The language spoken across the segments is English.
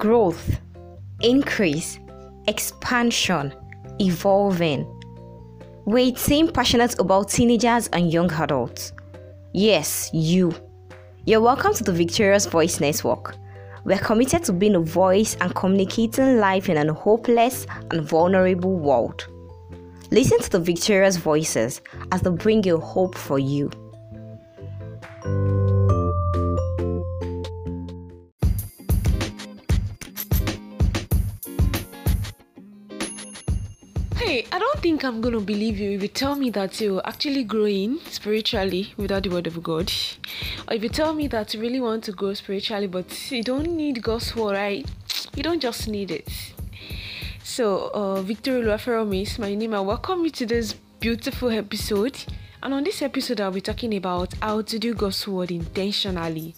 growth, increase, expansion, evolving. We seem passionate about teenagers and young adults. Yes, you. You're welcome to the Victorious Voice Network. We're committed to being a voice and communicating life in a hopeless and vulnerable world. Listen to the Victorious Voices as they bring you hope for you. Hey, I don't think I'm gonna believe you if you tell me that you're actually growing spiritually without the word of God. Or if you tell me that you really want to grow spiritually but you don't need God's word, right? You don't just need it. So, uh, Victoria Luaferomi is my name. I welcome you to this beautiful episode. And on this episode, I'll be talking about how to do God's word intentionally.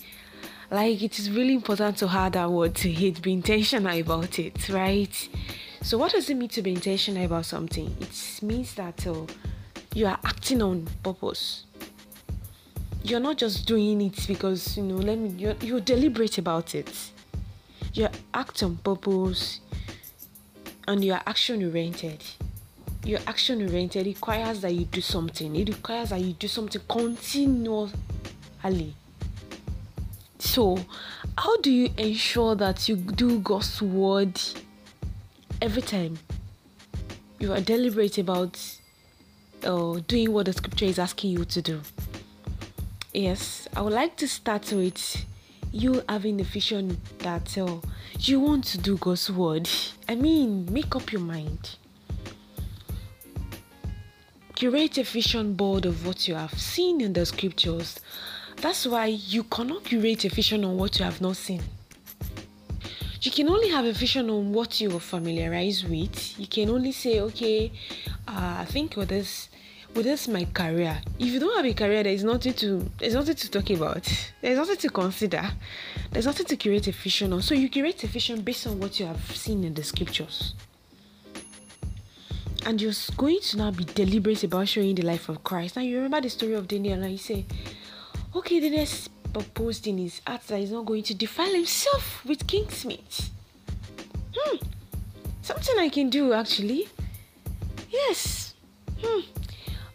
Like, it is really important to have that word to hit, be intentional about it, right? So, what does it mean to be intentional about something? It means that uh, you are acting on purpose. You're not just doing it because you know. Let me. You're, you're deliberate about it. You act on purpose, and you are action oriented. Your action oriented requires that you do something. It requires that you do something continually. So, how do you ensure that you do God's word? Every time you are deliberate about uh, doing what the scripture is asking you to do. Yes, I would like to start with you having the vision that uh, you want to do God's word. I mean, make up your mind. Curate a vision board of what you have seen in the scriptures. That's why you cannot curate a vision on what you have not seen you can only have a vision on what you're familiarized with. You can only say, okay, uh, I think with this, with this my career. If you don't have a career, there is nothing to there's nothing to talk about. There's nothing to consider. There's nothing to create a vision on. So you create a vision based on what you have seen in the scriptures. And you're going to now be deliberate about showing the life of Christ. Now you remember the story of Daniel, and you say, okay, next proposed in his heart that he's not going to defile himself with king's meat. Hmm. Something I can do actually. Yes. Hmm.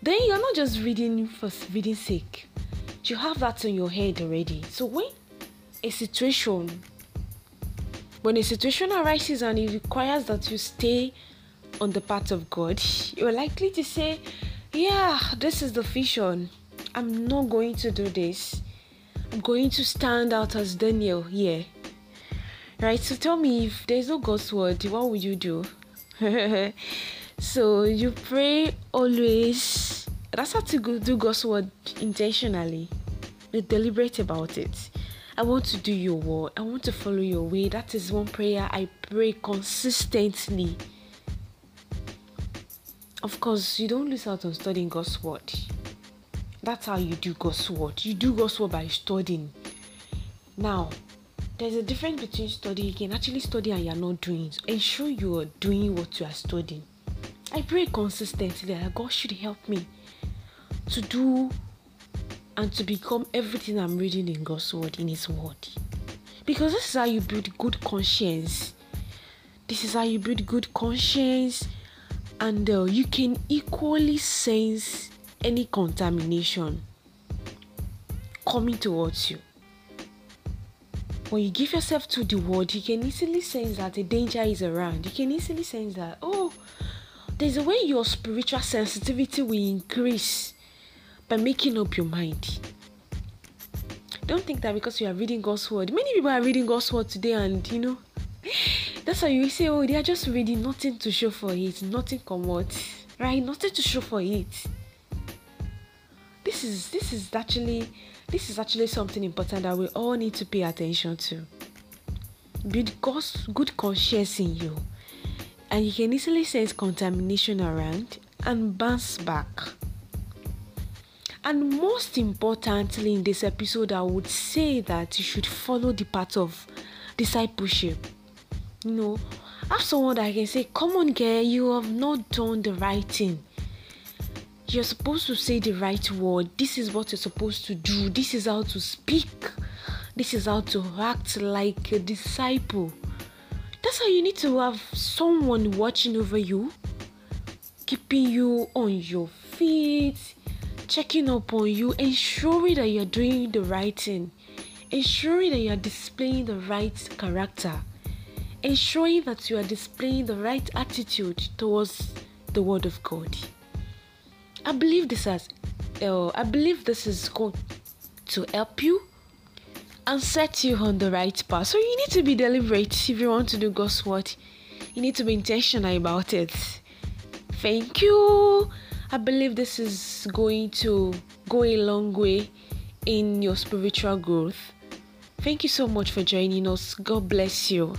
Then you're not just reading for reading sake. You have that in your head already. So when a situation when a situation arises and it requires that you stay on the path of God, you're likely to say, Yeah, this is the vision. I'm not going to do this. Going to stand out as Daniel here. Right? So tell me if there's no God's word, what would you do? so you pray always. That's how to do God's word intentionally. Be deliberate about it. I want to do your word. I want to follow your way. That is one prayer I pray consistently. Of course, you don't lose out on studying God's word. That's how you do God's word. You do God's word by studying. Now, there's a difference between studying. You can actually study and you're not doing. So ensure you are doing what you are studying. I pray consistently that God should help me to do and to become everything I'm reading in God's word, in His word. Because this is how you build good conscience. This is how you build good conscience, and uh, you can equally sense any contamination coming towards you. When you give yourself to the word, you can easily sense that a danger is around. You can easily sense that, oh, there's a way your spiritual sensitivity will increase by making up your mind. Don't think that because you are reading God's word, many people are reading God's word today, and you know, that's why you say, oh, they are just reading, nothing to show for it, nothing come what, right? Nothing to show for it this is this is actually this is actually something important that we all need to pay attention to. God's good conscience in you, and you can easily sense contamination around and bounce back. And most importantly, in this episode, I would say that you should follow the path of discipleship. You know, have someone that can say, Come on, girl, you have not done the right thing you're supposed to say the right word. This is what you're supposed to do. This is how to speak. This is how to act like a disciple. That's how you need to have someone watching over you, keeping you on your feet, checking up on you, ensuring that you're doing the right thing, ensuring that you're displaying the right character, ensuring that you are displaying the right attitude towards the Word of God. I believe this has, uh, I believe this is going to help you and set you on the right path. So you need to be deliberate if you want to do God's word. You need to be intentional about it. Thank you. I believe this is going to go a long way in your spiritual growth. Thank you so much for joining us. God bless you.